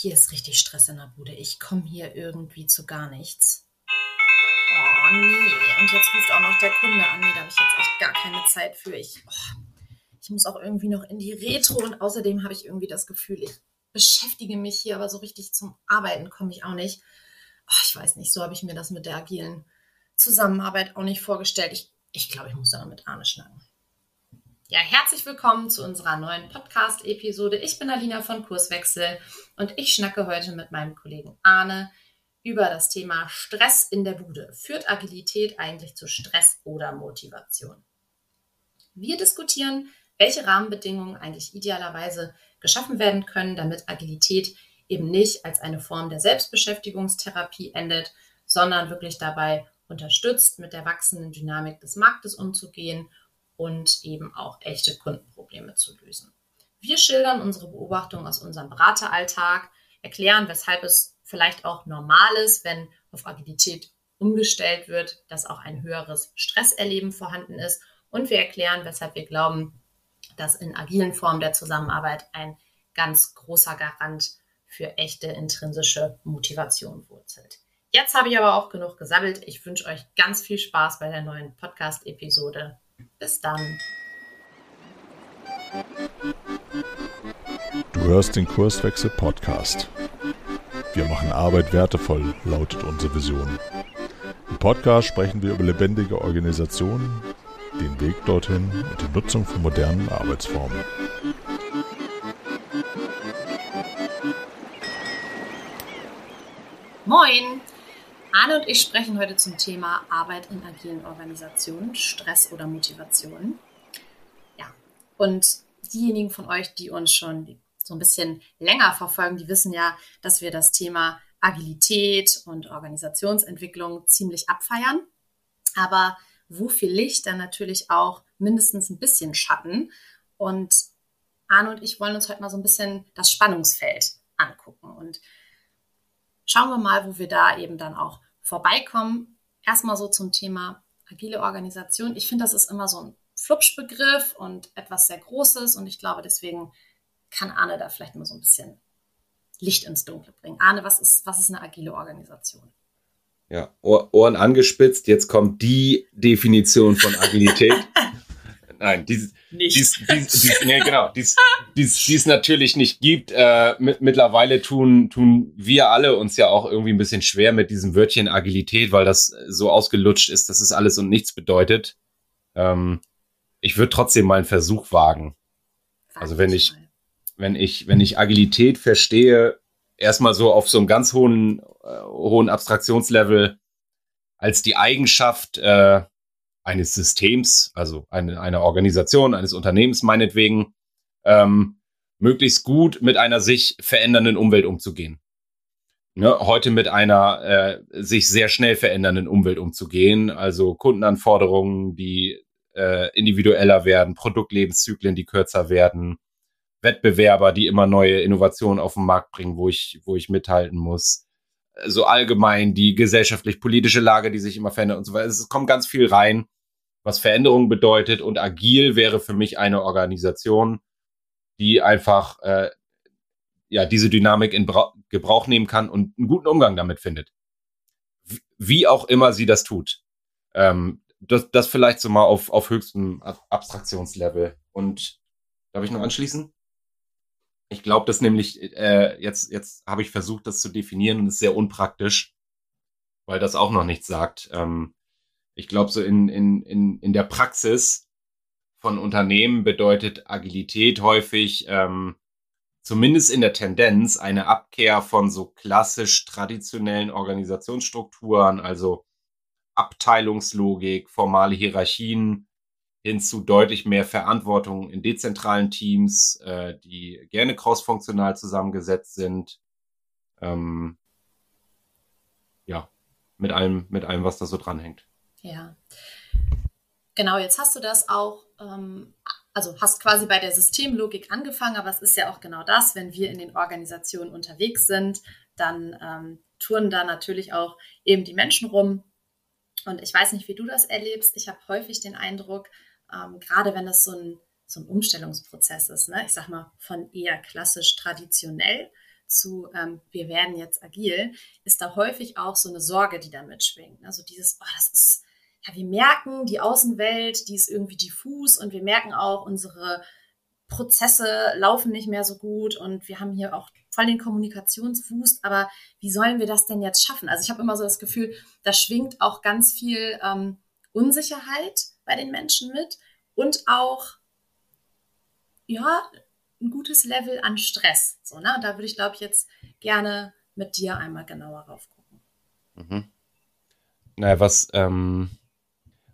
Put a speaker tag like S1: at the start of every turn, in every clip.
S1: hier ist richtig Stress in der Bude. Ich komme hier irgendwie zu gar nichts. Oh nee, und jetzt ruft auch noch der Kunde an. Nee, da habe ich jetzt echt gar keine Zeit für. Ich, oh, ich muss auch irgendwie noch in die Retro und außerdem habe ich irgendwie das Gefühl, ich beschäftige mich hier, aber so richtig zum Arbeiten komme ich auch nicht. Oh, ich weiß nicht, so habe ich mir das mit der agilen Zusammenarbeit auch nicht vorgestellt. Ich, ich glaube, ich muss da noch mit Arne schnacken. Ja, herzlich willkommen zu unserer neuen Podcast-Episode. Ich bin Alina von Kurswechsel und ich schnacke heute mit meinem Kollegen Arne über das Thema Stress in der Bude. Führt Agilität eigentlich zu Stress oder Motivation? Wir diskutieren, welche Rahmenbedingungen eigentlich idealerweise geschaffen werden können, damit Agilität eben nicht als eine Form der Selbstbeschäftigungstherapie endet, sondern wirklich dabei unterstützt, mit der wachsenden Dynamik des Marktes umzugehen und eben auch echte Kundenprobleme zu lösen. Wir schildern unsere Beobachtungen aus unserem Berateralltag, erklären, weshalb es vielleicht auch normal ist, wenn auf Agilität umgestellt wird, dass auch ein höheres Stresserleben vorhanden ist. Und wir erklären, weshalb wir glauben, dass in agilen Formen der Zusammenarbeit ein ganz großer Garant für echte intrinsische Motivation wurzelt. Jetzt habe ich aber auch genug gesammelt. Ich wünsche euch ganz viel Spaß bei der neuen Podcast-Episode bis dann.
S2: Du hörst den Kurswechsel Podcast. Wir machen Arbeit wertevoll, lautet unsere Vision. Im Podcast sprechen wir über lebendige Organisationen, den Weg dorthin und die Nutzung von modernen Arbeitsformen.
S1: Moin! Arne und ich sprechen heute zum Thema Arbeit in agilen Organisationen, Stress oder Motivation. Ja, und diejenigen von euch, die uns schon so ein bisschen länger verfolgen, die wissen ja, dass wir das Thema Agilität und Organisationsentwicklung ziemlich abfeiern. Aber wo viel Licht, dann natürlich auch mindestens ein bisschen Schatten. Und Arne und ich wollen uns heute mal so ein bisschen das Spannungsfeld angucken und schauen wir mal, wo wir da eben dann auch vorbeikommen. Erstmal so zum Thema agile Organisation. Ich finde, das ist immer so ein Flupschbegriff und etwas sehr Großes und ich glaube, deswegen kann Arne da vielleicht mal so ein bisschen Licht ins Dunkle bringen. Arne, was ist, was ist eine agile Organisation?
S3: Ja, Ohren angespitzt, jetzt kommt die Definition von Agilität. Nein, die, nicht. Die's, die's, die's, nee, genau, die's, die's, die's natürlich nicht gibt. Äh, mit, mittlerweile tun, tun wir alle uns ja auch irgendwie ein bisschen schwer mit diesem Wörtchen Agilität, weil das so ausgelutscht ist, dass es alles und nichts bedeutet. Ähm, ich würde trotzdem mal einen Versuch wagen. Also wenn ich, wenn ich, wenn ich Agilität verstehe, erstmal so auf so einem ganz hohen, äh, hohen Abstraktionslevel als die Eigenschaft, äh, eines Systems, also eine, einer Organisation, eines Unternehmens meinetwegen, ähm, möglichst gut mit einer sich verändernden Umwelt umzugehen. Ne, heute mit einer äh, sich sehr schnell verändernden Umwelt umzugehen, also Kundenanforderungen, die äh, individueller werden, Produktlebenszyklen, die kürzer werden, Wettbewerber, die immer neue Innovationen auf den Markt bringen, wo ich, wo ich mithalten muss. So allgemein die gesellschaftlich-politische Lage, die sich immer verändert und so weiter. Es kommt ganz viel rein was Veränderung bedeutet. Und agil wäre für mich eine Organisation, die einfach äh, ja diese Dynamik in Bra Gebrauch nehmen kann und einen guten Umgang damit findet. Wie auch immer sie das tut. Ähm, das, das vielleicht so mal auf, auf höchstem Abstraktionslevel. Und darf ich noch anschließen? Ich glaube, das nämlich, äh, jetzt, jetzt habe ich versucht, das zu definieren und ist sehr unpraktisch, weil das auch noch nichts sagt. Ähm, ich glaube, so in, in, in, in der Praxis von Unternehmen bedeutet Agilität häufig, ähm, zumindest in der Tendenz, eine Abkehr von so klassisch traditionellen Organisationsstrukturen, also Abteilungslogik, formale Hierarchien, hin zu deutlich mehr Verantwortung in dezentralen Teams, äh, die gerne crossfunktional zusammengesetzt sind. Ähm, ja, mit allem, mit allem, was da so dranhängt.
S1: Ja. Genau, jetzt hast du das auch, ähm, also hast quasi bei der Systemlogik angefangen, aber es ist ja auch genau das, wenn wir in den Organisationen unterwegs sind, dann ähm, touren da natürlich auch eben die Menschen rum. Und ich weiß nicht, wie du das erlebst. Ich habe häufig den Eindruck, ähm, gerade wenn es so ein, so ein Umstellungsprozess ist, ne? ich sag mal von eher klassisch traditionell zu ähm, wir werden jetzt agil, ist da häufig auch so eine Sorge, die da mitschwingt. Also dieses, oh, das ist, ja, wir merken die Außenwelt, die ist irgendwie diffus und wir merken auch, unsere Prozesse laufen nicht mehr so gut und wir haben hier auch voll den Kommunikationswust, aber wie sollen wir das denn jetzt schaffen? Also ich habe immer so das Gefühl, da schwingt auch ganz viel ähm, Unsicherheit bei den Menschen mit und auch, ja, ein gutes Level an Stress. So, ne? Da würde ich, glaube ich, jetzt gerne mit dir einmal genauer rauf gucken.
S3: Mhm. Naja, was, ähm,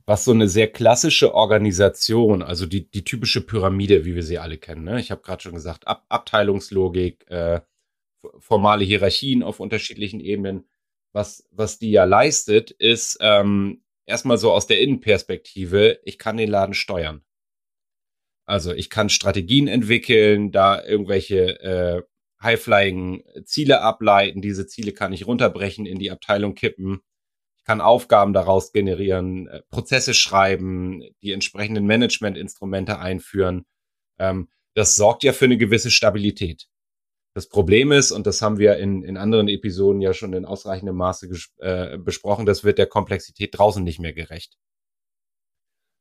S3: was so eine sehr klassische Organisation, also die, die typische Pyramide, wie wir sie alle kennen. Ne? Ich habe gerade schon gesagt, Ab Abteilungslogik, äh, formale Hierarchien auf unterschiedlichen Ebenen. Was, was die ja leistet, ist ähm, erstmal so aus der Innenperspektive, ich kann den Laden steuern. Also ich kann Strategien entwickeln, da irgendwelche äh, high-flying Ziele ableiten. Diese Ziele kann ich runterbrechen, in die Abteilung kippen. Kann Aufgaben daraus generieren, äh, Prozesse schreiben, die entsprechenden Managementinstrumente einführen. Ähm, das sorgt ja für eine gewisse Stabilität. Das Problem ist, und das haben wir in, in anderen Episoden ja schon in ausreichendem Maße äh, besprochen, das wird der Komplexität draußen nicht mehr gerecht.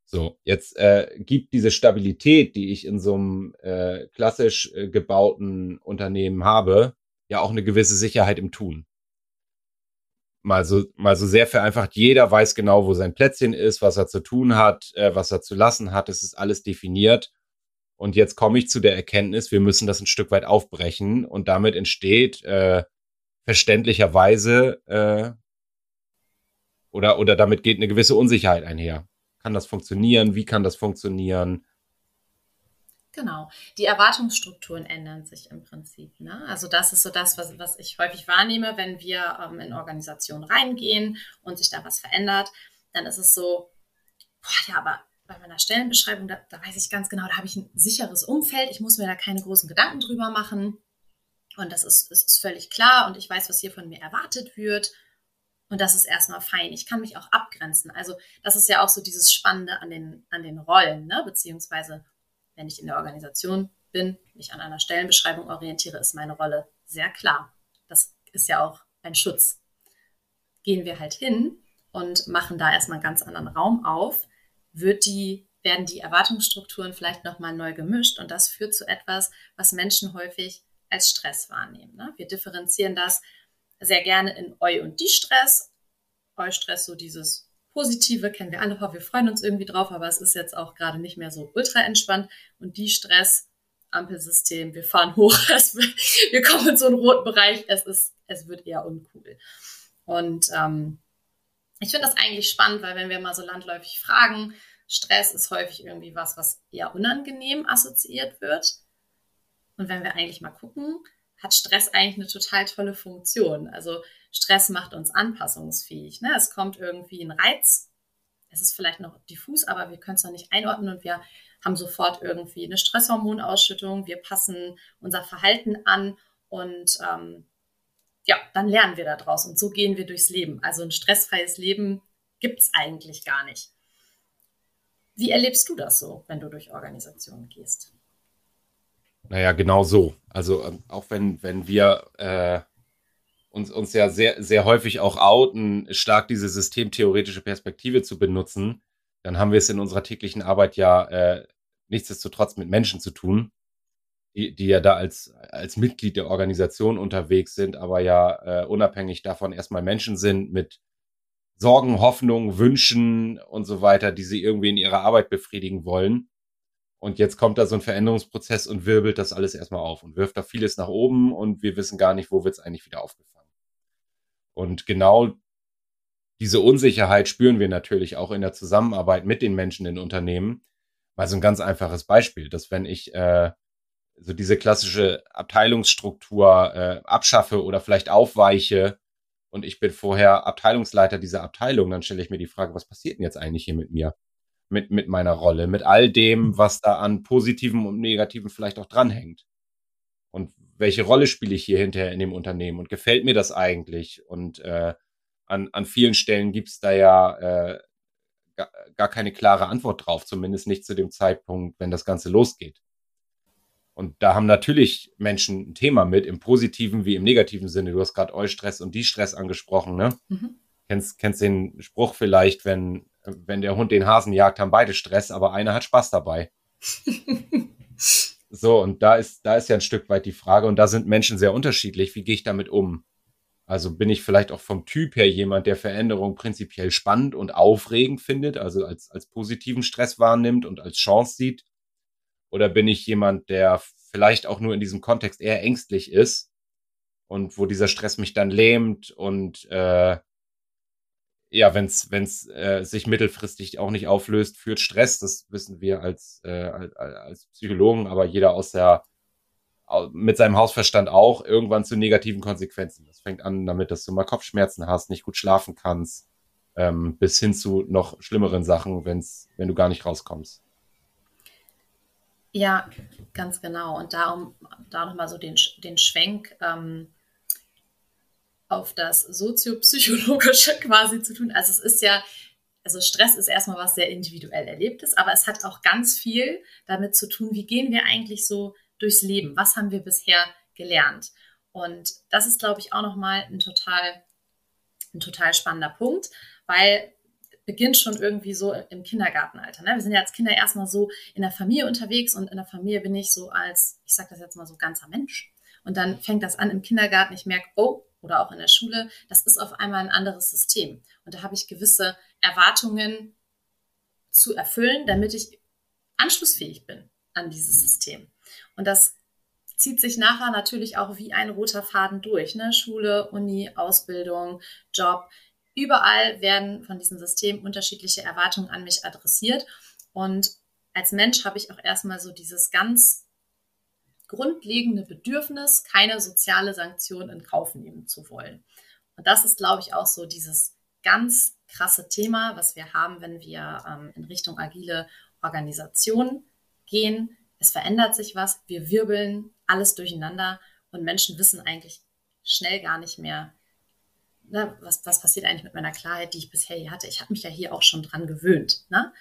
S3: So, jetzt äh, gibt diese Stabilität, die ich in so einem äh, klassisch äh, gebauten Unternehmen habe, ja auch eine gewisse Sicherheit im Tun. Mal so, mal so sehr vereinfacht, jeder weiß genau, wo sein Plätzchen ist, was er zu tun hat, äh, was er zu lassen hat, es ist alles definiert. Und jetzt komme ich zu der Erkenntnis, wir müssen das ein Stück weit aufbrechen und damit entsteht äh, verständlicherweise äh, oder, oder damit geht eine gewisse Unsicherheit einher kann das funktionieren? Wie kann das funktionieren?
S1: Genau. Die Erwartungsstrukturen ändern sich im Prinzip. Ne? Also das ist so das, was, was ich häufig wahrnehme, wenn wir ähm, in Organisationen reingehen und sich da was verändert, dann ist es so, boah, ja, aber bei meiner Stellenbeschreibung, da, da weiß ich ganz genau, da habe ich ein sicheres Umfeld, ich muss mir da keine großen Gedanken drüber machen. Und das ist, das ist völlig klar und ich weiß, was hier von mir erwartet wird. Und das ist erstmal fein. Ich kann mich auch abgrenzen. Also das ist ja auch so dieses Spannende an den, an den Rollen, ne? beziehungsweise wenn ich in der Organisation bin, mich an einer Stellenbeschreibung orientiere, ist meine Rolle sehr klar. Das ist ja auch ein Schutz. Gehen wir halt hin und machen da erstmal einen ganz anderen Raum auf, wird die, werden die Erwartungsstrukturen vielleicht nochmal neu gemischt und das führt zu etwas, was Menschen häufig als Stress wahrnehmen. Ne? Wir differenzieren das sehr gerne in Eu- und Die-Stress. Eu-Stress, so dieses Positive, kennen wir alle, wir freuen uns irgendwie drauf, aber es ist jetzt auch gerade nicht mehr so ultra entspannt. Und Die-Stress, Ampelsystem, wir fahren hoch, wir kommen in so einen roten Bereich, es ist, es wird eher uncool. Und ähm, ich finde das eigentlich spannend, weil wenn wir mal so landläufig fragen, Stress ist häufig irgendwie was, was eher unangenehm assoziiert wird. Und wenn wir eigentlich mal gucken, hat Stress eigentlich eine total tolle Funktion. Also Stress macht uns anpassungsfähig. Ne? Es kommt irgendwie ein Reiz. Es ist vielleicht noch diffus, aber wir können es noch nicht einordnen und wir haben sofort irgendwie eine Stresshormonausschüttung. Wir passen unser Verhalten an und ähm, ja, dann lernen wir daraus und so gehen wir durchs Leben. Also ein stressfreies Leben gibt es eigentlich gar nicht. Wie erlebst du das so, wenn du durch Organisationen gehst?
S3: Naja, genau so. Also ähm, auch wenn, wenn wir äh, uns, uns ja sehr, sehr häufig auch outen, stark diese systemtheoretische Perspektive zu benutzen, dann haben wir es in unserer täglichen Arbeit ja äh, nichtsdestotrotz mit Menschen zu tun, die, die ja da als, als Mitglied der Organisation unterwegs sind, aber ja äh, unabhängig davon erstmal Menschen sind mit Sorgen, Hoffnungen, Wünschen und so weiter, die sie irgendwie in ihrer Arbeit befriedigen wollen. Und jetzt kommt da so ein Veränderungsprozess und wirbelt das alles erstmal auf und wirft da vieles nach oben und wir wissen gar nicht, wo wird es eigentlich wieder aufgefangen. Und genau diese Unsicherheit spüren wir natürlich auch in der Zusammenarbeit mit den Menschen in Unternehmen. Weil so ein ganz einfaches Beispiel, dass wenn ich äh, so diese klassische Abteilungsstruktur äh, abschaffe oder vielleicht aufweiche und ich bin vorher Abteilungsleiter dieser Abteilung, dann stelle ich mir die Frage, was passiert denn jetzt eigentlich hier mit mir? Mit, mit meiner Rolle, mit all dem, hm. was da an Positiven und Negativen vielleicht auch dranhängt. Und welche Rolle spiele ich hier hinterher in dem Unternehmen und gefällt mir das eigentlich? Und äh, an, an vielen Stellen gibt es da ja äh, gar, gar keine klare Antwort drauf, zumindest nicht zu dem Zeitpunkt, wenn das Ganze losgeht. Und da haben natürlich Menschen ein Thema mit, im positiven wie im negativen Sinne. Du hast gerade Eustress und die Stress angesprochen, ne? Mhm. Kennst, kennst den Spruch vielleicht, wenn, wenn der Hund den Hasen jagt, haben beide Stress, aber einer hat Spaß dabei. so, und da ist, da ist ja ein Stück weit die Frage, und da sind Menschen sehr unterschiedlich. Wie gehe ich damit um? Also bin ich vielleicht auch vom Typ her jemand, der Veränderung prinzipiell spannend und aufregend findet, also als, als positiven Stress wahrnimmt und als Chance sieht? Oder bin ich jemand, der vielleicht auch nur in diesem Kontext eher ängstlich ist und wo dieser Stress mich dann lähmt und äh, ja, wenn es äh, sich mittelfristig auch nicht auflöst, führt Stress, das wissen wir als, äh, als, Psychologen, aber jeder aus der mit seinem Hausverstand auch irgendwann zu negativen Konsequenzen. Das fängt an damit, dass du mal Kopfschmerzen hast, nicht gut schlafen kannst, ähm, bis hin zu noch schlimmeren Sachen, wenn's, wenn du gar nicht rauskommst.
S1: Ja, ganz genau. Und darum da nochmal so den, den Schwenk ähm, auf das Soziopsychologische quasi zu tun. Also es ist ja, also Stress ist erstmal was sehr individuell erlebtes, aber es hat auch ganz viel damit zu tun, wie gehen wir eigentlich so durchs Leben? Was haben wir bisher gelernt? Und das ist, glaube ich, auch nochmal ein total, ein total spannender Punkt, weil beginnt schon irgendwie so im Kindergartenalter. Ne? Wir sind ja als Kinder erstmal so in der Familie unterwegs und in der Familie bin ich so als, ich sage das jetzt mal so, ganzer Mensch. Und dann fängt das an im Kindergarten. Ich merke, oh, oder auch in der Schule, das ist auf einmal ein anderes System. Und da habe ich gewisse Erwartungen zu erfüllen, damit ich anschlussfähig bin an dieses System. Und das zieht sich nachher natürlich auch wie ein roter Faden durch. Ne? Schule, Uni, Ausbildung, Job. Überall werden von diesem System unterschiedliche Erwartungen an mich adressiert. Und als Mensch habe ich auch erstmal so dieses ganz grundlegende Bedürfnis, keine soziale Sanktion in Kauf nehmen zu wollen. Und das ist, glaube ich, auch so dieses ganz krasse Thema, was wir haben, wenn wir ähm, in Richtung agile Organisation gehen. Es verändert sich was, wir wirbeln alles durcheinander und Menschen wissen eigentlich schnell gar nicht mehr, ne, was, was passiert eigentlich mit meiner Klarheit, die ich bisher hier hatte. Ich habe mich ja hier auch schon dran gewöhnt. Ne?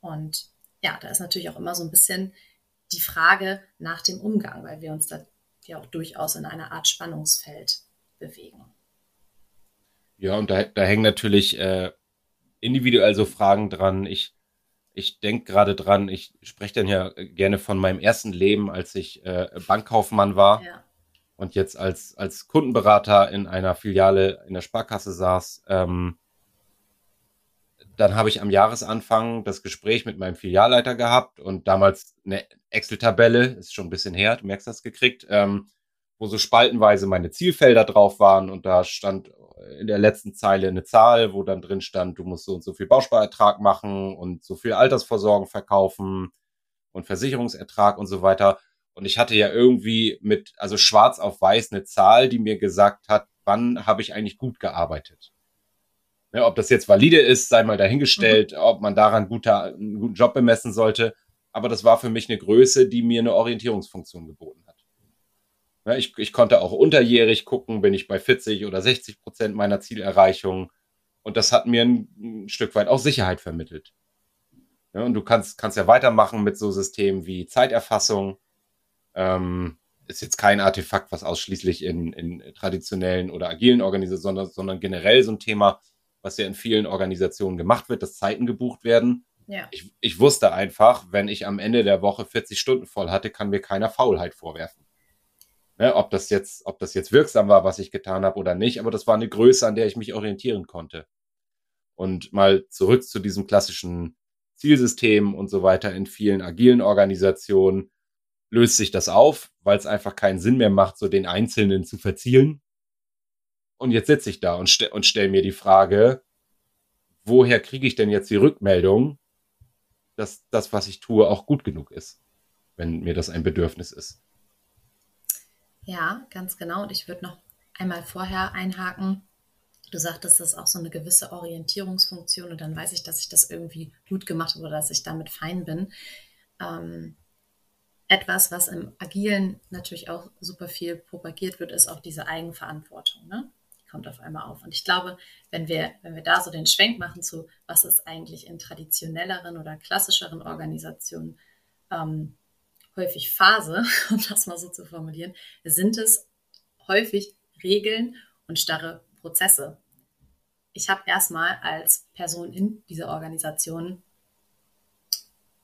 S1: Und ja, da ist natürlich auch immer so ein bisschen die Frage nach dem Umgang, weil wir uns da ja auch durchaus in einer Art Spannungsfeld bewegen.
S3: Ja, und da, da hängen natürlich äh, individuell so Fragen dran. Ich, ich denke gerade dran, ich spreche dann ja gerne von meinem ersten Leben, als ich äh, Bankkaufmann war ja. und jetzt als, als Kundenberater in einer Filiale in der Sparkasse saß. Ähm, dann habe ich am Jahresanfang das Gespräch mit meinem Filialleiter gehabt und damals eine Excel-Tabelle, ist schon ein bisschen her, du merkst das gekriegt, ähm, wo so spaltenweise meine Zielfelder drauf waren und da stand in der letzten Zeile eine Zahl, wo dann drin stand, du musst so und so viel Bausparertrag machen und so viel Altersvorsorgen verkaufen und Versicherungsertrag und so weiter. Und ich hatte ja irgendwie mit, also schwarz auf weiß eine Zahl, die mir gesagt hat, wann habe ich eigentlich gut gearbeitet. Ne, ob das jetzt valide ist, sei mal dahingestellt, mhm. ob man daran guter, einen guten Job bemessen sollte. Aber das war für mich eine Größe, die mir eine Orientierungsfunktion geboten hat. Ne, ich, ich konnte auch unterjährig gucken, bin ich bei 40 oder 60 Prozent meiner Zielerreichung. Und das hat mir ein, ein Stück weit auch Sicherheit vermittelt. Ja, ne, und du kannst, kannst ja weitermachen mit so Systemen wie Zeiterfassung. Ähm, ist jetzt kein Artefakt, was ausschließlich in, in traditionellen oder agilen Organisationen, sondern, sondern generell so ein Thema, was ja in vielen Organisationen gemacht wird, dass Zeiten gebucht werden. Ja. Ich, ich wusste einfach, wenn ich am Ende der Woche 40 Stunden voll hatte, kann mir keiner Faulheit vorwerfen. Ne, ob, das jetzt, ob das jetzt wirksam war, was ich getan habe oder nicht, aber das war eine Größe, an der ich mich orientieren konnte. Und mal zurück zu diesem klassischen Zielsystem und so weiter in vielen agilen Organisationen löst sich das auf, weil es einfach keinen Sinn mehr macht, so den Einzelnen zu verzielen, und jetzt sitze ich da und, st und stelle mir die Frage, woher kriege ich denn jetzt die Rückmeldung, dass das, was ich tue, auch gut genug ist, wenn mir das ein Bedürfnis ist.
S1: Ja, ganz genau. Und ich würde noch einmal vorher einhaken. Du sagtest, das ist auch so eine gewisse Orientierungsfunktion und dann weiß ich, dass ich das irgendwie gut gemacht habe oder dass ich damit fein bin. Ähm, etwas, was im Agilen natürlich auch super viel propagiert wird, ist auch diese Eigenverantwortung. Ne? Kommt auf einmal auf. Und ich glaube, wenn wir, wenn wir da so den Schwenk machen zu, was ist eigentlich in traditionelleren oder klassischeren Organisationen ähm, häufig Phase, um das mal so zu formulieren, sind es häufig Regeln und starre Prozesse. Ich habe erstmal als Person in dieser Organisation,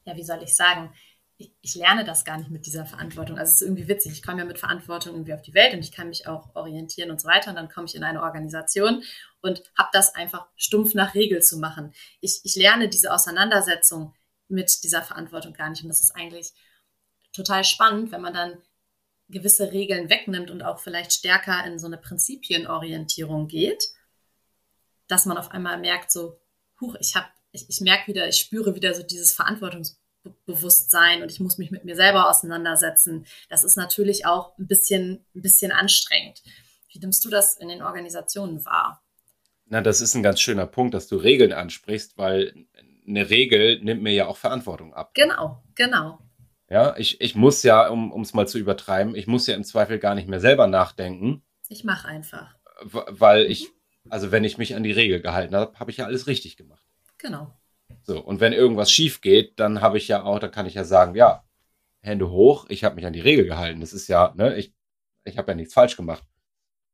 S1: ja, wie soll ich sagen, ich, ich, lerne das gar nicht mit dieser Verantwortung. Also es ist irgendwie witzig. Ich komme ja mit Verantwortung irgendwie auf die Welt und ich kann mich auch orientieren und so weiter. Und dann komme ich in eine Organisation und habe das einfach stumpf nach Regel zu machen. Ich, ich lerne diese Auseinandersetzung mit dieser Verantwortung gar nicht. Und das ist eigentlich total spannend, wenn man dann gewisse Regeln wegnimmt und auch vielleicht stärker in so eine Prinzipienorientierung geht, dass man auf einmal merkt, so, huch, ich habe, ich, ich merke wieder, ich spüre wieder so dieses Verantwortungsbewusstsein und ich muss mich mit mir selber auseinandersetzen. Das ist natürlich auch ein bisschen, ein bisschen anstrengend. Wie nimmst du das in den Organisationen wahr?
S3: Na, das ist ein ganz schöner Punkt, dass du Regeln ansprichst, weil eine Regel nimmt mir ja auch Verantwortung ab.
S1: Genau, genau.
S3: Ja, ich, ich muss ja, um es mal zu übertreiben, ich muss ja im Zweifel gar nicht mehr selber nachdenken.
S1: Ich mache einfach.
S3: Weil ich, also wenn ich mich an die Regel gehalten habe, habe ich ja alles richtig gemacht.
S1: Genau.
S3: So, und wenn irgendwas schief geht, dann habe ich ja auch, dann kann ich ja sagen, ja, Hände hoch, ich habe mich an die Regel gehalten. Das ist ja, ne, ich, ich habe ja nichts falsch gemacht.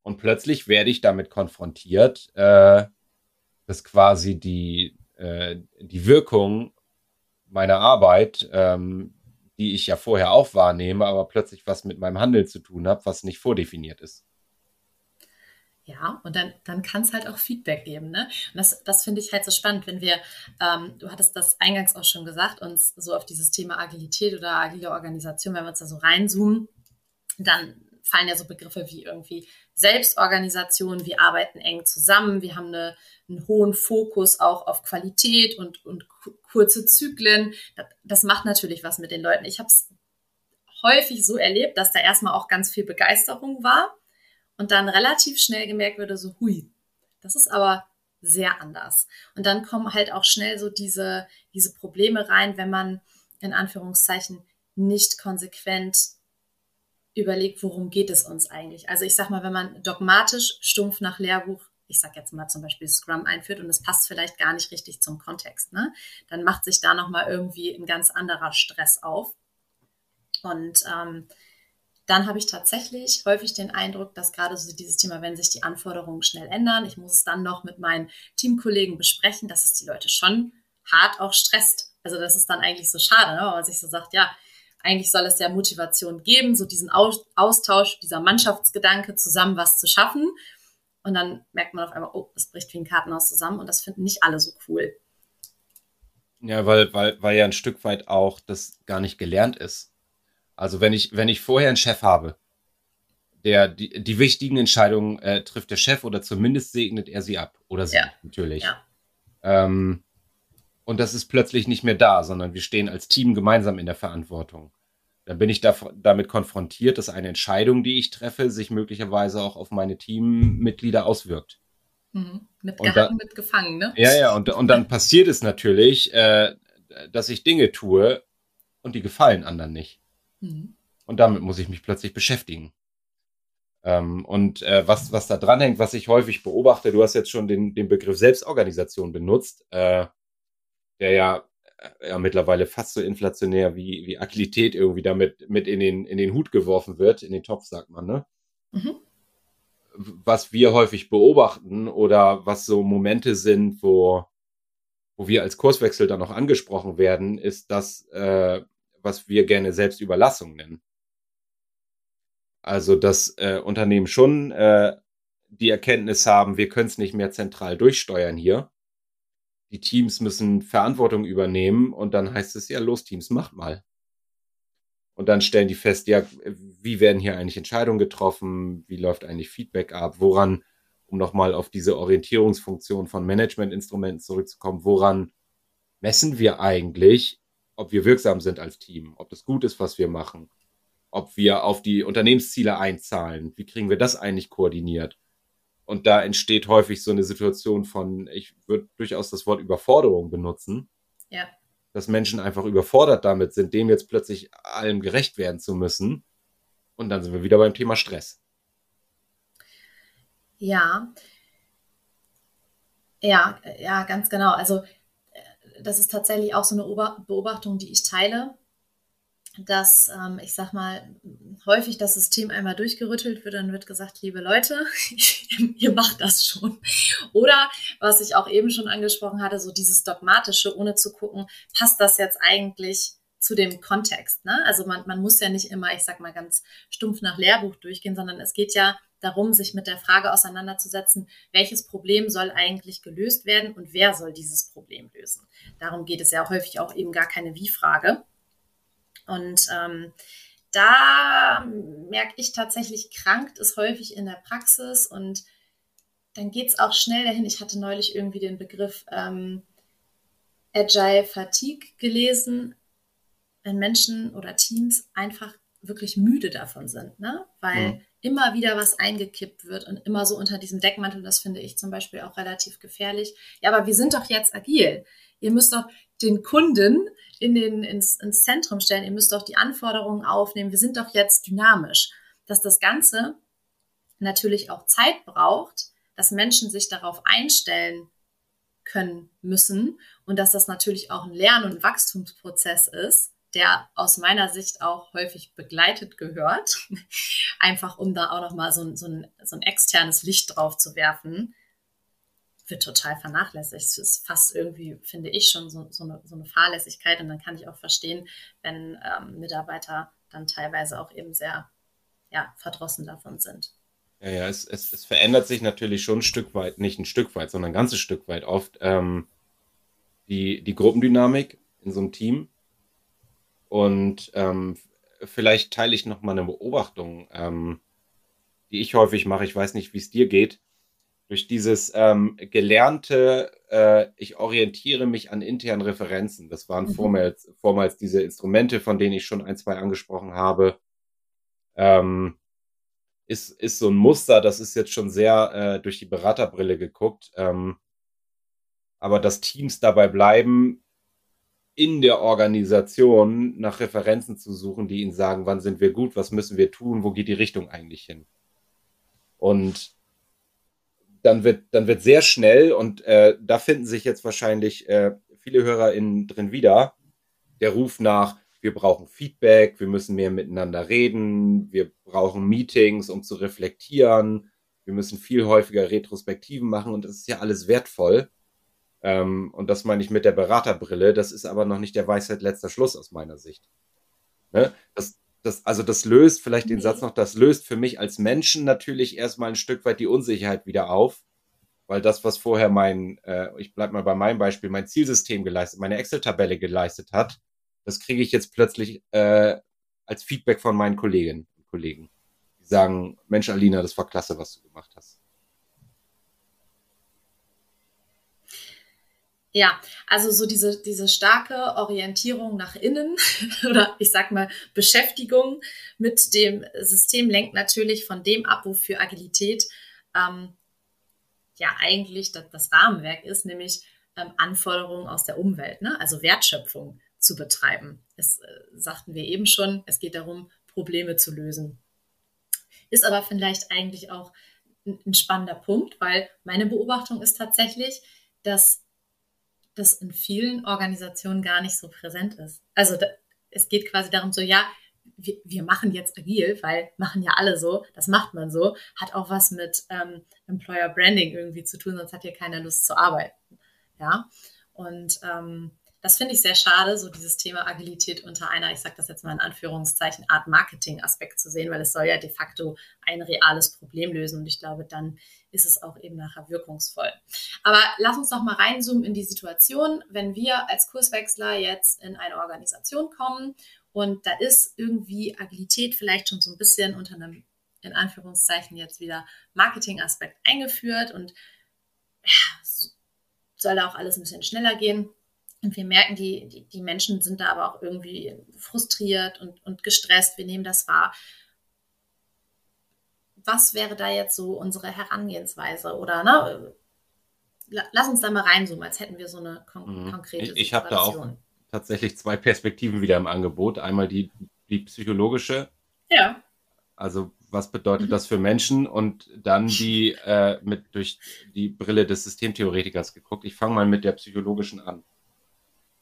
S3: Und plötzlich werde ich damit konfrontiert, äh, dass quasi die, äh, die Wirkung meiner Arbeit, ähm, die ich ja vorher auch wahrnehme, aber plötzlich was mit meinem Handeln zu tun habe, was nicht vordefiniert ist.
S1: Ja, und dann, dann kann es halt auch Feedback geben. Ne? Und das, das finde ich halt so spannend, wenn wir, ähm, du hattest das eingangs auch schon gesagt, uns so auf dieses Thema Agilität oder agile Organisation, wenn wir uns da so reinzoomen, dann fallen ja so Begriffe wie irgendwie Selbstorganisation, wir arbeiten eng zusammen, wir haben eine, einen hohen Fokus auch auf Qualität und, und kurze Zyklen. Das macht natürlich was mit den Leuten. Ich habe es häufig so erlebt, dass da erstmal auch ganz viel Begeisterung war und dann relativ schnell gemerkt wurde, so hui, das ist aber sehr anders. Und dann kommen halt auch schnell so diese, diese Probleme rein, wenn man in Anführungszeichen nicht konsequent überlegt, worum geht es uns eigentlich. Also ich sag mal, wenn man dogmatisch stumpf nach Lehrbuch, ich sag jetzt mal zum Beispiel Scrum einführt und es passt vielleicht gar nicht richtig zum Kontext, ne? dann macht sich da nochmal irgendwie ein ganz anderer Stress auf. Und ähm, dann habe ich tatsächlich häufig den Eindruck, dass gerade so dieses Thema, wenn sich die Anforderungen schnell ändern, ich muss es dann noch mit meinen Teamkollegen besprechen, dass es die Leute schon hart auch stresst. Also das ist dann eigentlich so schade, ne? weil man sich so sagt, ja, eigentlich soll es ja Motivation geben, so diesen Austausch, dieser Mannschaftsgedanke, zusammen was zu schaffen. Und dann merkt man auf einmal, oh, das bricht wie ein Kartenhaus zusammen und das finden nicht alle so cool.
S3: Ja, weil, weil, weil ja ein Stück weit auch das gar nicht gelernt ist. Also wenn ich, wenn ich vorher einen Chef habe, der die, die wichtigen Entscheidungen äh, trifft der Chef oder zumindest segnet er sie ab. Oder sie ja. natürlich. Ja. Ähm, und das ist plötzlich nicht mehr da, sondern wir stehen als Team gemeinsam in der Verantwortung. Dann bin ich da, damit konfrontiert, dass eine Entscheidung, die ich treffe, sich möglicherweise auch auf meine Teammitglieder auswirkt.
S1: Mhm. Mit gehangen, mit gefangen, ne?
S3: Ja, ja, und, und dann passiert es natürlich, äh, dass ich Dinge tue und die gefallen anderen nicht. Mhm. Und damit muss ich mich plötzlich beschäftigen. Ähm, und äh, was, was da dranhängt, was ich häufig beobachte, du hast jetzt schon den, den Begriff Selbstorganisation benutzt. Äh, der ja, äh, ja mittlerweile fast so inflationär wie, wie Agilität irgendwie damit mit in den, in den Hut geworfen wird, in den Topf, sagt man, ne? Mhm. Was wir häufig beobachten oder was so Momente sind, wo, wo wir als Kurswechsel dann noch angesprochen werden, ist das, äh, was wir gerne Selbstüberlassung nennen. Also, dass äh, Unternehmen schon äh, die Erkenntnis haben, wir können es nicht mehr zentral durchsteuern hier die Teams müssen Verantwortung übernehmen und dann heißt es ja, los Teams, macht mal. Und dann stellen die fest, ja, wie werden hier eigentlich Entscheidungen getroffen? Wie läuft eigentlich Feedback ab? Woran, um nochmal auf diese Orientierungsfunktion von Managementinstrumenten zurückzukommen, woran messen wir eigentlich, ob wir wirksam sind als Team, ob das gut ist, was wir machen, ob wir auf die Unternehmensziele einzahlen? Wie kriegen wir das eigentlich koordiniert? Und da entsteht häufig so eine Situation von, ich würde durchaus das Wort Überforderung benutzen.
S1: Ja.
S3: Dass Menschen einfach überfordert damit sind, dem jetzt plötzlich allem gerecht werden zu müssen. Und dann sind wir wieder beim Thema Stress.
S1: Ja. Ja, ja, ganz genau. Also, das ist tatsächlich auch so eine Beobachtung, die ich teile. dass, ähm, ich sag mal, häufig das System einmal durchgerüttelt wird, dann wird gesagt, liebe Leute, ihr macht das schon. Oder, was ich auch eben schon angesprochen hatte, so dieses Dogmatische, ohne zu gucken, passt das jetzt eigentlich zu dem Kontext. Ne? Also man, man muss ja nicht immer, ich sag mal, ganz stumpf nach Lehrbuch durchgehen, sondern es geht ja darum, sich mit der Frage auseinanderzusetzen, welches Problem soll eigentlich gelöst werden und wer soll dieses Problem lösen. Darum geht es ja häufig auch eben gar keine Wie-Frage. Und ähm, da merke ich tatsächlich, krankt ist häufig in der Praxis und dann geht es auch schnell dahin. Ich hatte neulich irgendwie den Begriff ähm, Agile Fatigue gelesen, wenn Menschen oder Teams einfach wirklich müde davon sind, ne? weil mhm. Immer wieder was eingekippt wird und immer so unter diesem Deckmantel, das finde ich zum Beispiel auch relativ gefährlich. Ja, aber wir sind doch jetzt agil. Ihr müsst doch den Kunden in den, ins, ins Zentrum stellen. Ihr müsst doch die Anforderungen aufnehmen. Wir sind doch jetzt dynamisch. Dass das Ganze natürlich auch Zeit braucht, dass Menschen sich darauf einstellen können müssen und dass das natürlich auch ein Lern- und Wachstumsprozess ist, der aus meiner Sicht auch häufig begleitet gehört, einfach um da auch nochmal so, so, ein, so ein externes Licht drauf zu werfen, wird total vernachlässigt. Es ist fast irgendwie, finde ich, schon so, so, eine, so eine Fahrlässigkeit. Und dann kann ich auch verstehen, wenn ähm, Mitarbeiter dann teilweise auch eben sehr ja, verdrossen davon sind.
S3: Ja, ja, es, es, es verändert sich natürlich schon ein Stück weit, nicht ein Stück weit, sondern ein ganzes Stück weit oft ähm, die, die Gruppendynamik in so einem Team. Und ähm, vielleicht teile ich noch mal eine Beobachtung, ähm, die ich häufig mache. Ich weiß nicht, wie es dir geht durch dieses ähm, gelernte, äh, ich orientiere mich an internen Referenzen. Das waren mhm. vormals, vormals diese Instrumente, von denen ich schon ein, zwei angesprochen habe. Ähm, ist, ist so ein Muster, das ist jetzt schon sehr äh, durch die Beraterbrille geguckt. Ähm, aber dass Teams dabei bleiben, in der Organisation nach Referenzen zu suchen, die ihnen sagen, wann sind wir gut, was müssen wir tun, wo geht die Richtung eigentlich hin. Und dann wird, dann wird sehr schnell, und äh, da finden sich jetzt wahrscheinlich äh, viele HörerInnen drin wieder, der Ruf nach, wir brauchen Feedback, wir müssen mehr miteinander reden, wir brauchen Meetings, um zu reflektieren, wir müssen viel häufiger Retrospektiven machen und das ist ja alles wertvoll. Ähm, und das meine ich mit der Beraterbrille, das ist aber noch nicht der Weisheit letzter Schluss aus meiner Sicht. Ne? Das, das, also das löst vielleicht den Satz noch, das löst für mich als Menschen natürlich erstmal ein Stück weit die Unsicherheit wieder auf, weil das, was vorher mein, äh, ich bleib mal bei meinem Beispiel, mein Zielsystem geleistet, meine Excel-Tabelle geleistet hat, das kriege ich jetzt plötzlich äh, als Feedback von meinen Kolleginnen und Kollegen. Die sagen, Mensch, Alina, das war klasse, was du gemacht hast.
S1: Ja, also so diese, diese starke Orientierung nach innen oder ich sag mal Beschäftigung mit dem System lenkt natürlich von dem ab, wofür Agilität ähm, ja eigentlich das, das, Rahmenwerk ist, nämlich ähm, Anforderungen aus der Umwelt, ne? also Wertschöpfung zu betreiben. Das äh, sagten wir eben schon, es geht darum, Probleme zu lösen. Ist aber vielleicht eigentlich auch ein, ein spannender Punkt, weil meine Beobachtung ist tatsächlich, dass das in vielen Organisationen gar nicht so präsent ist. Also da, es geht quasi darum, so ja, wir, wir, machen jetzt agil, weil machen ja alle so, das macht man so, hat auch was mit ähm, Employer Branding irgendwie zu tun, sonst hat hier keiner Lust zu arbeiten. Ja, und ähm, das finde ich sehr schade, so dieses Thema Agilität unter einer, ich sage das jetzt mal in Anführungszeichen, Art Marketing-Aspekt zu sehen, weil es soll ja de facto ein reales Problem lösen und ich glaube, dann ist es auch eben nachher wirkungsvoll. Aber lass uns noch mal reinzoomen in die Situation, wenn wir als Kurswechsler jetzt in eine Organisation kommen und da ist irgendwie Agilität vielleicht schon so ein bisschen unter einem, in Anführungszeichen jetzt wieder Marketing-Aspekt eingeführt und ja, soll da auch alles ein bisschen schneller gehen und wir merken, die, die, die, Menschen sind da aber auch irgendwie frustriert und, und gestresst. Wir nehmen das wahr. Was wäre da jetzt so unsere Herangehensweise? Oder ne, lass uns da mal reinzoomen, als hätten wir so eine kon mhm. konkrete
S3: Situation. Ich, ich habe da auch tatsächlich zwei Perspektiven wieder im Angebot. Einmal die, die psychologische.
S1: Ja.
S3: Also was bedeutet mhm. das für Menschen? Und dann die äh, mit durch die Brille des Systemtheoretikers geguckt. Ich fange mal mit der psychologischen an.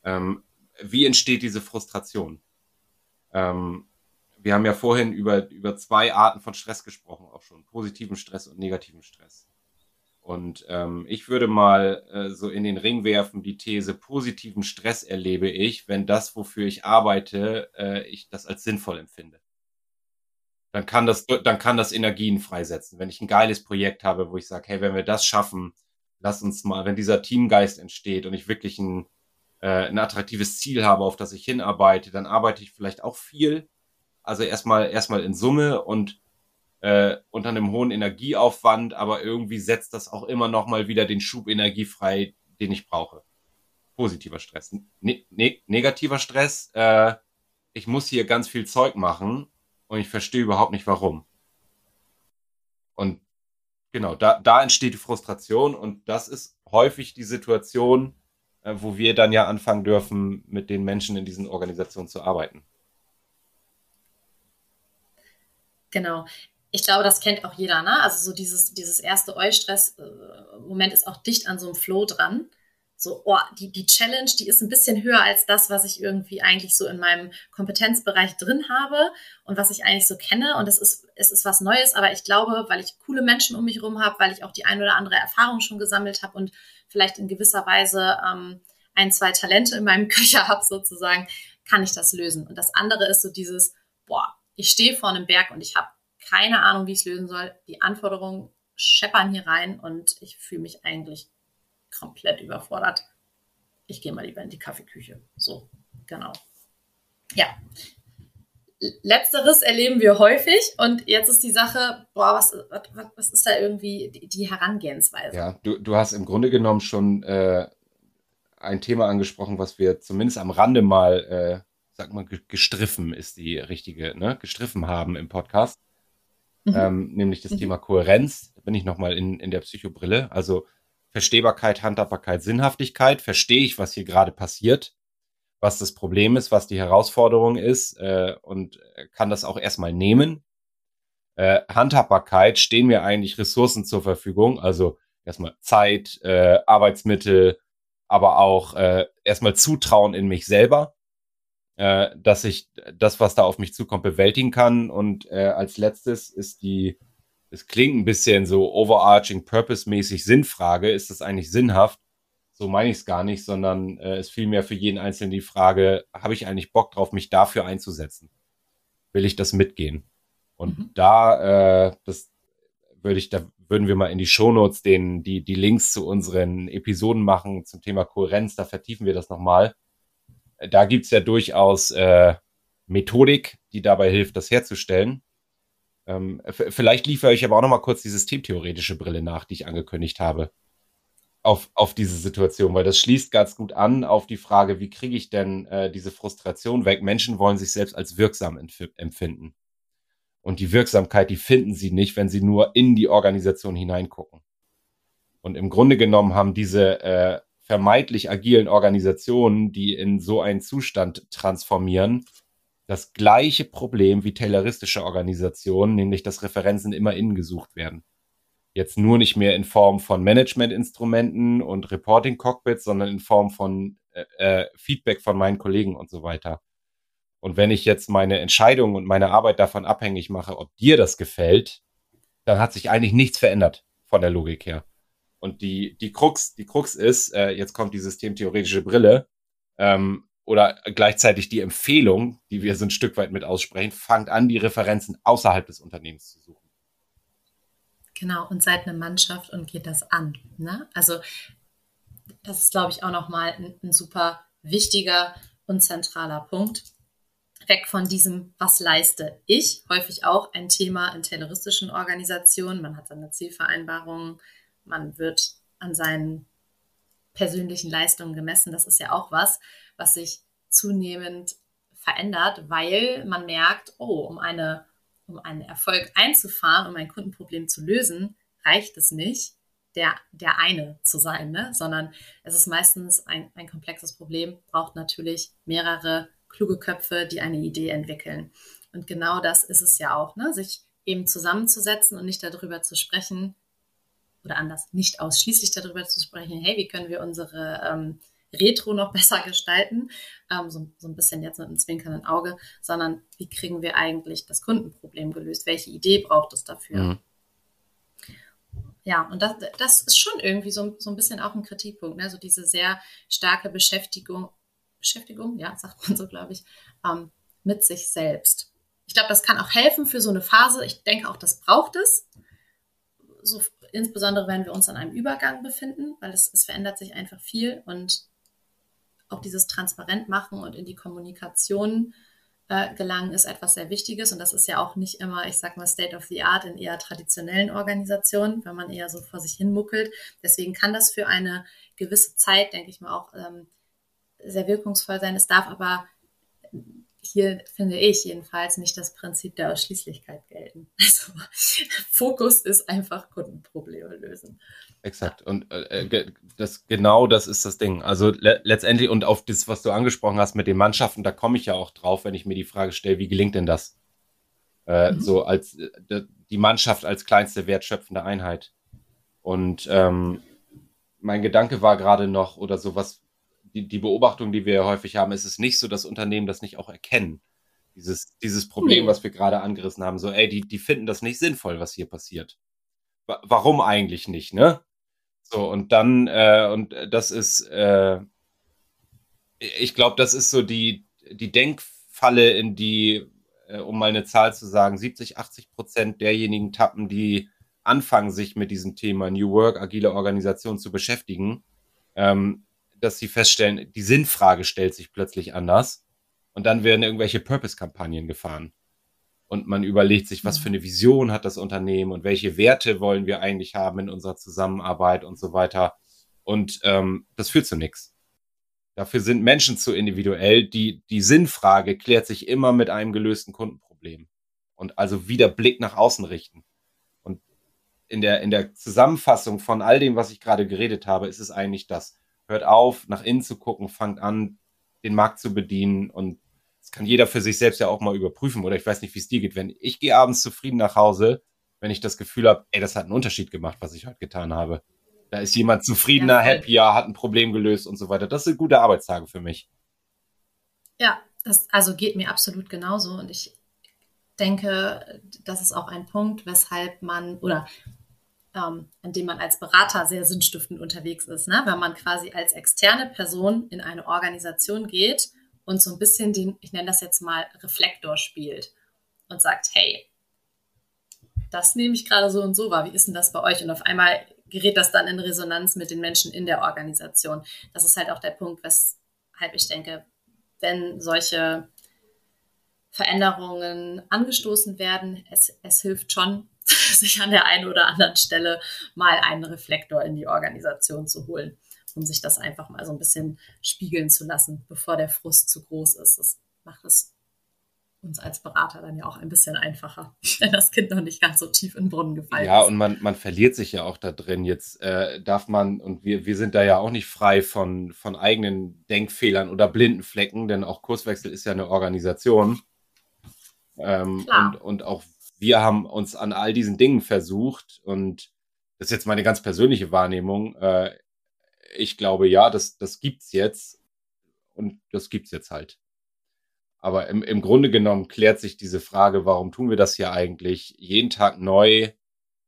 S3: Ähm, wie entsteht diese Frustration? Ähm, wir haben ja vorhin über, über zwei Arten von Stress gesprochen, auch schon. Positiven Stress und negativen Stress. Und ähm, ich würde mal äh, so in den Ring werfen, die These, positiven Stress erlebe ich, wenn das, wofür ich arbeite, äh, ich das als sinnvoll empfinde. Dann kann das, dann kann das Energien freisetzen. Wenn ich ein geiles Projekt habe, wo ich sage, hey, wenn wir das schaffen, lass uns mal, wenn dieser Teamgeist entsteht und ich wirklich ein, äh, ein attraktives Ziel habe, auf das ich hinarbeite, dann arbeite ich vielleicht auch viel. Also erstmal, erstmal in Summe und äh, unter einem hohen Energieaufwand, aber irgendwie setzt das auch immer noch mal wieder den Schub Energie frei, den ich brauche. Positiver Stress. Ne ne negativer Stress, äh, ich muss hier ganz viel Zeug machen und ich verstehe überhaupt nicht warum. Und genau, da, da entsteht die Frustration und das ist häufig die Situation, äh, wo wir dann ja anfangen dürfen, mit den Menschen in diesen Organisationen zu arbeiten.
S1: Genau ich glaube, das kennt auch jeder, ne? Also so dieses, dieses erste Eustress-Moment ist auch dicht an so einem Flow dran. So, oh, die, die Challenge, die ist ein bisschen höher als das, was ich irgendwie eigentlich so in meinem Kompetenzbereich drin habe und was ich eigentlich so kenne. Und es ist, es ist was Neues, aber ich glaube, weil ich coole Menschen um mich herum habe, weil ich auch die ein oder andere Erfahrung schon gesammelt habe und vielleicht in gewisser Weise ähm, ein, zwei Talente in meinem Köcher habe, sozusagen, kann ich das lösen. Und das andere ist so dieses, boah, ich stehe vor einem Berg und ich habe keine Ahnung, wie ich es lösen soll. Die Anforderungen scheppern hier rein und ich fühle mich eigentlich komplett überfordert. Ich gehe mal lieber in die Kaffeeküche. So, genau. Ja. Letzteres erleben wir häufig und jetzt ist die Sache, boah, was, was, was ist da irgendwie die, die Herangehensweise?
S3: Ja, du, du hast im Grunde genommen schon äh, ein Thema angesprochen, was wir zumindest am Rande mal, äh, sag mal, gestriffen ist die richtige, ne, gestriffen haben im Podcast mhm. ähm, nämlich das mhm. Thema Kohärenz. Da bin ich nochmal in, in der Psychobrille. Also Verstehbarkeit, Handhabbarkeit, Sinnhaftigkeit. Verstehe ich, was hier gerade passiert, was das Problem ist, was die Herausforderung ist äh, und kann das auch erstmal nehmen. Äh, Handhabbarkeit stehen mir eigentlich Ressourcen zur Verfügung, also erstmal Zeit, äh, Arbeitsmittel, aber auch äh, erstmal Zutrauen in mich selber äh, dass ich das, was da auf mich zukommt, bewältigen kann. Und äh, als letztes ist die, es klingt ein bisschen so overarching, purpose-mäßig Sinnfrage. Ist das eigentlich sinnhaft? So meine ich es gar nicht, sondern äh, es vielmehr für jeden Einzelnen die Frage, habe ich eigentlich Bock drauf, mich dafür einzusetzen? Will ich das mitgehen? Und mhm. da, äh, das würde ich, da würden wir mal in die Shownotes den, die, die Links zu unseren Episoden machen zum Thema Kohärenz, da vertiefen wir das nochmal da gibt's ja durchaus äh, Methodik, die dabei hilft, das herzustellen. Ähm, vielleicht liefere ich aber auch noch mal kurz die systemtheoretische Brille nach, die ich angekündigt habe, auf, auf diese Situation, weil das schließt ganz gut an auf die Frage, wie kriege ich denn äh, diese Frustration weg? Menschen wollen sich selbst als wirksam empfinden. Und die Wirksamkeit, die finden sie nicht, wenn sie nur in die Organisation hineingucken. Und im Grunde genommen haben diese äh, vermeintlich agilen Organisationen, die in so einen Zustand transformieren, das gleiche Problem wie tayloristische Organisationen, nämlich dass Referenzen immer innen gesucht werden. Jetzt nur nicht mehr in Form von Managementinstrumenten und Reporting-Cockpits, sondern in Form von äh, äh, Feedback von meinen Kollegen und so weiter. Und wenn ich jetzt meine Entscheidung und meine Arbeit davon abhängig mache, ob dir das gefällt, dann hat sich eigentlich nichts verändert von der Logik her. Und die, die Krux, die Krux ist, äh, jetzt kommt die systemtheoretische Brille, ähm, oder gleichzeitig die Empfehlung, die wir so ein Stück weit mit aussprechen, fangt an, die Referenzen außerhalb des Unternehmens zu suchen.
S1: Genau, und seid eine Mannschaft und geht das an. Ne? Also das ist, glaube ich, auch nochmal ein, ein super wichtiger und zentraler Punkt. Weg von diesem, was leiste ich, häufig auch ein Thema in terroristischen Organisationen. Man hat seine Zielvereinbarungen, man wird an seinen persönlichen Leistungen gemessen. Das ist ja auch was, was sich zunehmend verändert, weil man merkt, oh, um, eine, um einen Erfolg einzufahren, um ein Kundenproblem zu lösen, reicht es nicht, der, der eine zu sein, ne? sondern es ist meistens ein, ein komplexes Problem, braucht natürlich mehrere kluge Köpfe, die eine Idee entwickeln. Und genau das ist es ja auch, ne? sich eben zusammenzusetzen und nicht darüber zu sprechen, oder anders, nicht ausschließlich darüber zu sprechen, hey, wie können wir unsere ähm, retro noch besser gestalten, ähm, so, so ein bisschen jetzt mit einem zwinkernden Auge, sondern wie kriegen wir eigentlich das Kundenproblem gelöst? Welche Idee braucht es dafür? Mhm. Ja, und das, das ist schon irgendwie so, so ein bisschen auch ein Kritikpunkt, ne? so diese sehr starke Beschäftigung, Beschäftigung, ja, sagt man so, glaube ich, ähm, mit sich selbst. Ich glaube, das kann auch helfen für so eine Phase. Ich denke auch, das braucht es. So, insbesondere wenn wir uns an einem Übergang befinden, weil es, es verändert sich einfach viel und auch dieses Transparent machen und in die Kommunikation äh, gelangen ist etwas sehr Wichtiges. Und das ist ja auch nicht immer, ich sag mal, State of the Art in eher traditionellen Organisationen, wenn man eher so vor sich hin muckelt. Deswegen kann das für eine gewisse Zeit, denke ich mal, auch ähm, sehr wirkungsvoll sein. Es darf aber hier finde ich jedenfalls nicht das Prinzip der Ausschließlichkeit gelten. Also Fokus ist einfach Kundenprobleme lösen.
S3: Exakt. Und äh, das genau das ist das Ding. Also le letztendlich und auf das, was du angesprochen hast mit den Mannschaften, da komme ich ja auch drauf, wenn ich mir die Frage stelle, wie gelingt denn das? Äh, mhm. So als äh, die Mannschaft als kleinste wertschöpfende Einheit. Und ähm, mein Gedanke war gerade noch, oder so was, die, die Beobachtung, die wir häufig haben, ist es nicht so, dass Unternehmen das nicht auch erkennen. Dieses, dieses Problem, was wir gerade angerissen haben, so, ey, die, die finden das nicht sinnvoll, was hier passiert. warum eigentlich nicht, ne? So, und dann, äh, und das ist, äh, ich glaube, das ist so die, die Denkfalle, in die, äh, um mal eine Zahl zu sagen, 70, 80 Prozent derjenigen tappen, die anfangen, sich mit diesem Thema New Work, agile Organisation zu beschäftigen, ähm, dass sie feststellen, die Sinnfrage stellt sich plötzlich anders und dann werden irgendwelche Purpose-Kampagnen gefahren. Und man überlegt sich, was für eine Vision hat das Unternehmen und welche Werte wollen wir eigentlich haben in unserer Zusammenarbeit und so weiter. Und ähm, das führt zu nichts. Dafür sind Menschen zu individuell. Die, die Sinnfrage klärt sich immer mit einem gelösten Kundenproblem. Und also wieder Blick nach außen richten. Und in der, in der Zusammenfassung von all dem, was ich gerade geredet habe, ist es eigentlich das hört auf, nach innen zu gucken, fangt an, den Markt zu bedienen und das kann jeder für sich selbst ja auch mal überprüfen oder ich weiß nicht, wie es dir geht. Wenn ich gehe abends zufrieden nach Hause, wenn ich das Gefühl habe, ey, das hat einen Unterschied gemacht, was ich heute getan habe. Da ist jemand zufriedener, ja, happier, hat ein Problem gelöst und so weiter. Das sind gute Arbeitstage für mich.
S1: Ja, das also geht mir absolut genauso und ich denke, das ist auch ein Punkt, weshalb man oder ähm, an dem man als Berater sehr sinnstiftend unterwegs ist, ne? wenn man quasi als externe Person in eine Organisation geht und so ein bisschen den, ich nenne das jetzt mal, Reflektor spielt und sagt, hey, das nehme ich gerade so und so wahr, wie ist denn das bei euch? Und auf einmal gerät das dann in Resonanz mit den Menschen in der Organisation. Das ist halt auch der Punkt, weshalb ich denke, wenn solche Veränderungen angestoßen werden, es, es hilft schon, sich an der einen oder anderen Stelle mal einen Reflektor in die Organisation zu holen, um sich das einfach mal so ein bisschen spiegeln zu lassen, bevor der Frust zu groß ist. Das macht es uns als Berater dann ja auch ein bisschen einfacher, wenn das Kind noch nicht ganz so tief in den Brunnen gefallen
S3: ja, ist. Ja, und man, man verliert sich ja auch da drin. Jetzt äh, darf man, und wir, wir sind da ja auch nicht frei von, von eigenen Denkfehlern oder blinden Flecken, denn auch Kurswechsel ist ja eine Organisation. Ähm, und, und auch wir haben uns an all diesen Dingen versucht und das ist jetzt meine ganz persönliche Wahrnehmung. Äh, ich glaube, ja, das, das gibt's jetzt und das gibt's jetzt halt. Aber im, im Grunde genommen klärt sich diese Frage, warum tun wir das hier eigentlich jeden Tag neu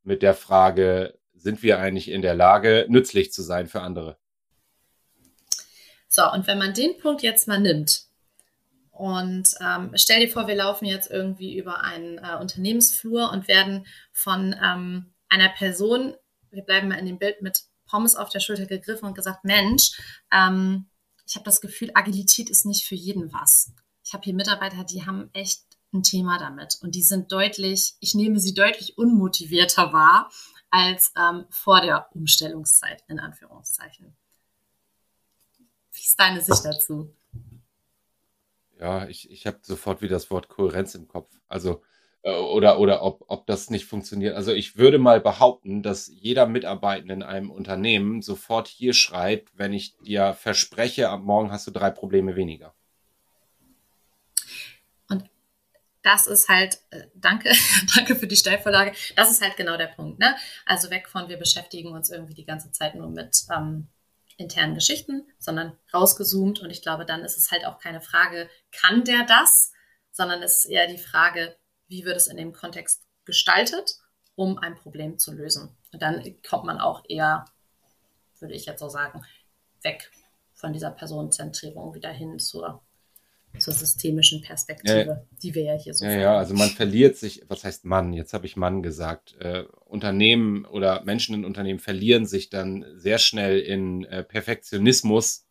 S3: mit der Frage, sind wir eigentlich in der Lage, nützlich zu sein für andere?
S1: So, und wenn man den Punkt jetzt mal nimmt, und ähm, stell dir vor, wir laufen jetzt irgendwie über einen äh, Unternehmensflur und werden von ähm, einer Person, wir bleiben mal in dem Bild mit Pommes auf der Schulter gegriffen und gesagt, Mensch, ähm, ich habe das Gefühl, Agilität ist nicht für jeden was. Ich habe hier Mitarbeiter, die haben echt ein Thema damit und die sind deutlich, ich nehme sie deutlich unmotivierter wahr als ähm, vor der Umstellungszeit, in Anführungszeichen. Wie ist deine Sicht dazu?
S3: Ja, ich, ich habe sofort wieder das Wort Kohärenz im Kopf. Also, oder, oder ob, ob das nicht funktioniert. Also ich würde mal behaupten, dass jeder Mitarbeitende in einem Unternehmen sofort hier schreit, wenn ich dir verspreche, ab morgen hast du drei Probleme weniger.
S1: Und das ist halt, äh, danke, danke für die Stellvorlage. Das ist halt genau der Punkt. Ne? Also weg von, wir beschäftigen uns irgendwie die ganze Zeit nur mit ähm, internen Geschichten, sondern rausgezoomt. Und ich glaube, dann ist es halt auch keine Frage, kann der das, sondern es ist eher die Frage, wie wird es in dem Kontext gestaltet, um ein Problem zu lösen. Und dann kommt man auch eher, würde ich jetzt so sagen, weg von dieser Personenzentrierung wieder hin zur zur systemischen Perspektive, ja, die wir ja hier so
S3: Ja, ja, also man verliert sich, was heißt Mann? Jetzt habe ich Mann gesagt. Äh, Unternehmen oder Menschen in Unternehmen verlieren sich dann sehr schnell in äh, Perfektionismus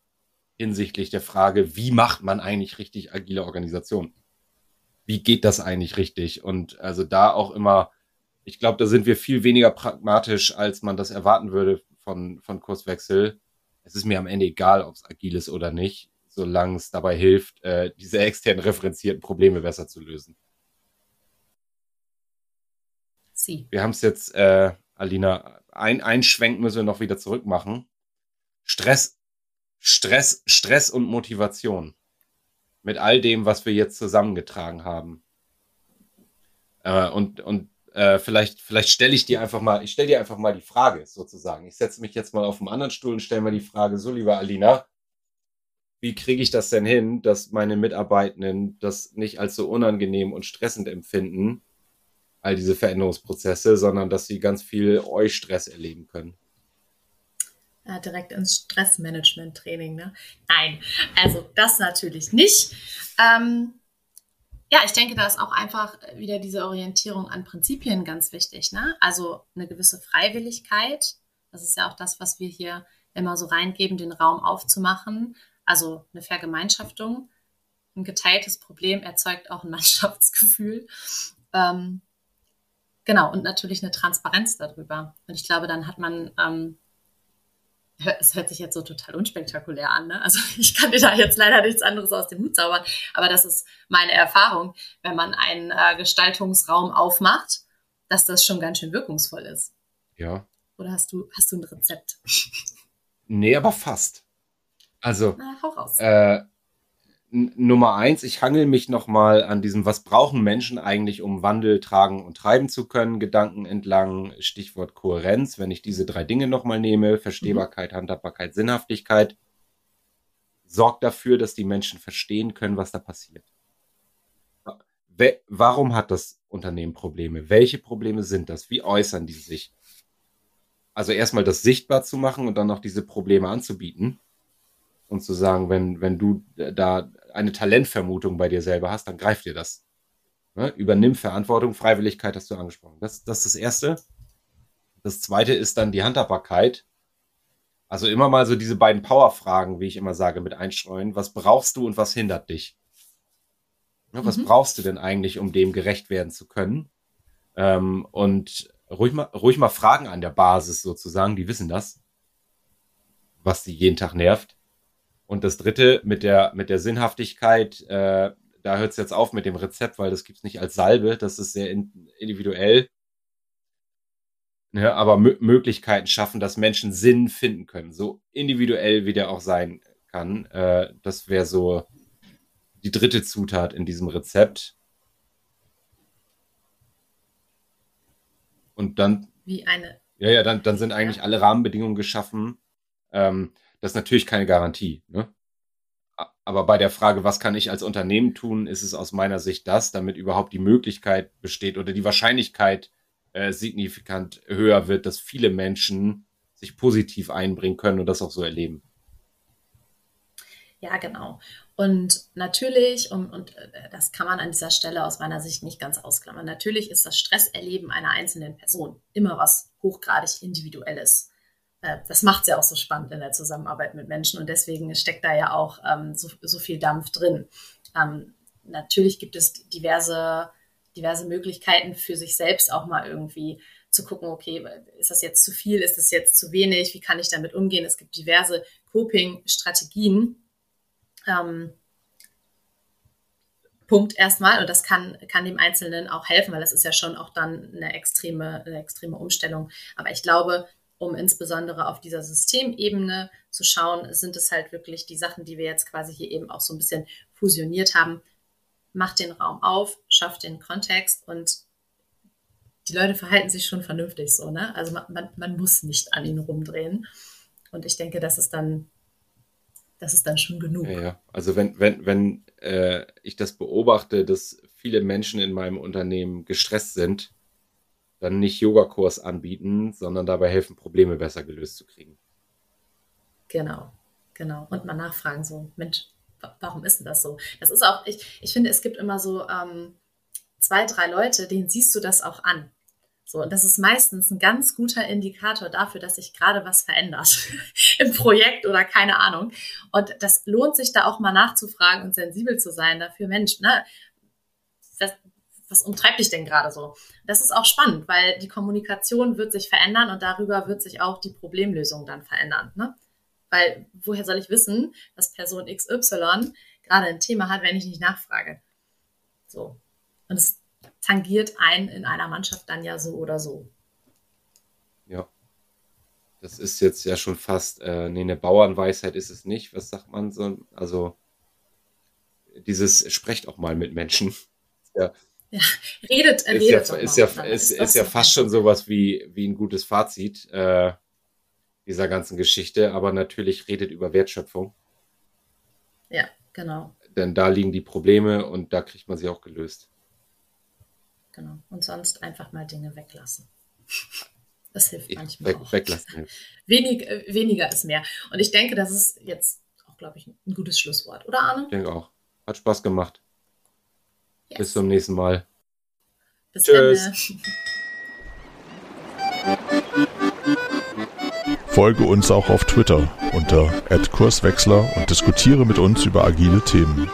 S3: hinsichtlich der Frage, wie macht man eigentlich richtig agile Organisation? Wie geht das eigentlich richtig? Und also da auch immer, ich glaube, da sind wir viel weniger pragmatisch, als man das erwarten würde von, von Kurswechsel. Es ist mir am Ende egal, ob es agil ist oder nicht solange es dabei hilft, äh, diese extern referenzierten Probleme besser zu lösen. Sie. Wir haben es jetzt, äh, Alina, ein, ein Schwenk müssen wir noch wieder zurück machen. Stress, Stress, Stress und Motivation. Mit all dem, was wir jetzt zusammengetragen haben. Äh, und und äh, vielleicht, vielleicht stelle ich dir einfach mal, ich stelle dir einfach mal die Frage sozusagen. Ich setze mich jetzt mal auf einen anderen Stuhl und stelle mal die Frage, so lieber Alina, wie kriege ich das denn hin, dass meine Mitarbeitenden das nicht als so unangenehm und stressend empfinden, all diese Veränderungsprozesse, sondern dass sie ganz viel Eustress erleben können?
S1: Ja, direkt ins Stressmanagement-Training, ne? Nein, also das natürlich nicht. Ähm, ja, ich denke, da ist auch einfach wieder diese Orientierung an Prinzipien ganz wichtig. Ne? Also eine gewisse Freiwilligkeit. Das ist ja auch das, was wir hier immer so reingeben, den Raum aufzumachen also eine Vergemeinschaftung. Ein geteiltes Problem erzeugt auch ein Mannschaftsgefühl. Ähm, genau, und natürlich eine Transparenz darüber. Und ich glaube, dann hat man, ähm, es hört sich jetzt so total unspektakulär an, ne? Also ich kann dir da jetzt leider nichts anderes aus dem Hut zaubern, aber das ist meine Erfahrung, wenn man einen äh, Gestaltungsraum aufmacht, dass das schon ganz schön wirkungsvoll ist.
S3: Ja.
S1: Oder hast du, hast du ein Rezept?
S3: Nee, aber fast. Also, Na, äh, Nummer eins, ich hangel mich nochmal an diesem, was brauchen Menschen eigentlich, um Wandel tragen und treiben zu können, Gedanken entlang, Stichwort Kohärenz, wenn ich diese drei Dinge nochmal nehme, Verstehbarkeit, mhm. Handhabbarkeit, Sinnhaftigkeit, sorgt dafür, dass die Menschen verstehen können, was da passiert. Warum hat das Unternehmen Probleme? Welche Probleme sind das? Wie äußern die sich? Also erstmal das sichtbar zu machen und dann noch diese Probleme anzubieten und zu sagen, wenn, wenn du da eine Talentvermutung bei dir selber hast, dann greif dir das. Ne? Übernimm Verantwortung, Freiwilligkeit hast du angesprochen. Das, das ist das Erste. Das Zweite ist dann die Handhabbarkeit. Also immer mal so diese beiden Power-Fragen, wie ich immer sage, mit einstreuen. Was brauchst du und was hindert dich? Ne, was mhm. brauchst du denn eigentlich, um dem gerecht werden zu können? Ähm, und ruhig mal, ruhig mal Fragen an der Basis sozusagen, die wissen das, was sie jeden Tag nervt. Und das dritte mit der, mit der Sinnhaftigkeit, äh, da hört es jetzt auf mit dem Rezept, weil das gibt es nicht als Salbe, das ist sehr in, individuell. Ja, aber M Möglichkeiten schaffen, dass Menschen Sinn finden können, so individuell wie der auch sein kann. Äh, das wäre so die dritte Zutat in diesem Rezept. Und dann.
S1: Wie eine.
S3: Ja, ja, dann, dann sind eigentlich ja. alle Rahmenbedingungen geschaffen, ähm, das ist natürlich keine Garantie. Ne? Aber bei der Frage, was kann ich als Unternehmen tun, ist es aus meiner Sicht das, damit überhaupt die Möglichkeit besteht oder die Wahrscheinlichkeit äh, signifikant höher wird, dass viele Menschen sich positiv einbringen können und das auch so erleben.
S1: Ja, genau. Und natürlich, und, und äh, das kann man an dieser Stelle aus meiner Sicht nicht ganz ausklammern, natürlich ist das Stresserleben einer einzelnen Person immer was hochgradig Individuelles. Äh, das macht es ja auch so spannend in der Zusammenarbeit mit Menschen und deswegen steckt da ja auch ähm, so, so, viel Dampf drin. Ähm, natürlich gibt es diverse, diverse Möglichkeiten für sich selbst auch mal irgendwie zu gucken, okay, ist das jetzt zu viel, ist das jetzt zu wenig, wie kann ich damit umgehen? Es gibt diverse Coping-Strategien. Ähm, Punkt erstmal und das kann, kann dem Einzelnen auch helfen, weil das ist ja schon auch dann eine extreme, eine extreme Umstellung. Aber ich glaube, um insbesondere auf dieser Systemebene zu schauen, sind es halt wirklich die Sachen, die wir jetzt quasi hier eben auch so ein bisschen fusioniert haben. Macht den Raum auf, schafft den Kontext und die Leute verhalten sich schon vernünftig so, ne? Also man, man, man muss nicht an ihn rumdrehen. Und ich denke, das ist dann, das ist dann schon genug.
S3: Ja, ja. also wenn, wenn, wenn äh, ich das beobachte, dass viele Menschen in meinem Unternehmen gestresst sind, dann nicht Yogakurs anbieten, sondern dabei helfen, Probleme besser gelöst zu kriegen.
S1: Genau, genau. Und mal nachfragen, so, Mensch, warum ist denn das so? Das ist auch, ich, ich finde, es gibt immer so ähm, zwei, drei Leute, denen siehst du das auch an. So, und das ist meistens ein ganz guter Indikator dafür, dass sich gerade was verändert im Projekt oder keine Ahnung. Und das lohnt sich da auch mal nachzufragen und sensibel zu sein dafür, Mensch, ne, was umtreibt dich denn gerade so? Das ist auch spannend, weil die Kommunikation wird sich verändern und darüber wird sich auch die Problemlösung dann verändern. Ne? Weil woher soll ich wissen, dass Person XY gerade ein Thema hat, wenn ich nicht nachfrage? So. Und es tangiert einen in einer Mannschaft dann ja so oder so.
S3: Ja. Das ist jetzt ja schon fast, äh, nee, eine Bauernweisheit ist es nicht. Was sagt man so? Also, dieses sprecht auch mal mit Menschen.
S1: Ja, ja, redet,
S3: ist redet ja, ist, ja, ist, ist, ist ja fast schon sowas wie, wie ein gutes Fazit äh, dieser ganzen Geschichte, aber natürlich redet über Wertschöpfung.
S1: Ja, genau.
S3: Denn da liegen die Probleme und da kriegt man sie auch gelöst.
S1: Genau. Und sonst einfach mal Dinge weglassen. Das hilft manchmal
S3: Weg, auch. Weglassen.
S1: Wenig, äh, weniger ist mehr. Und ich denke, das ist jetzt auch, glaube ich, ein gutes Schlusswort, oder Arne?
S3: Ich denke auch. Hat Spaß gemacht. Yes. Bis zum nächsten Mal.
S1: Bis Tschüss.
S2: Folge uns auch auf Twitter unter @kurswechsler und diskutiere mit uns über agile Themen.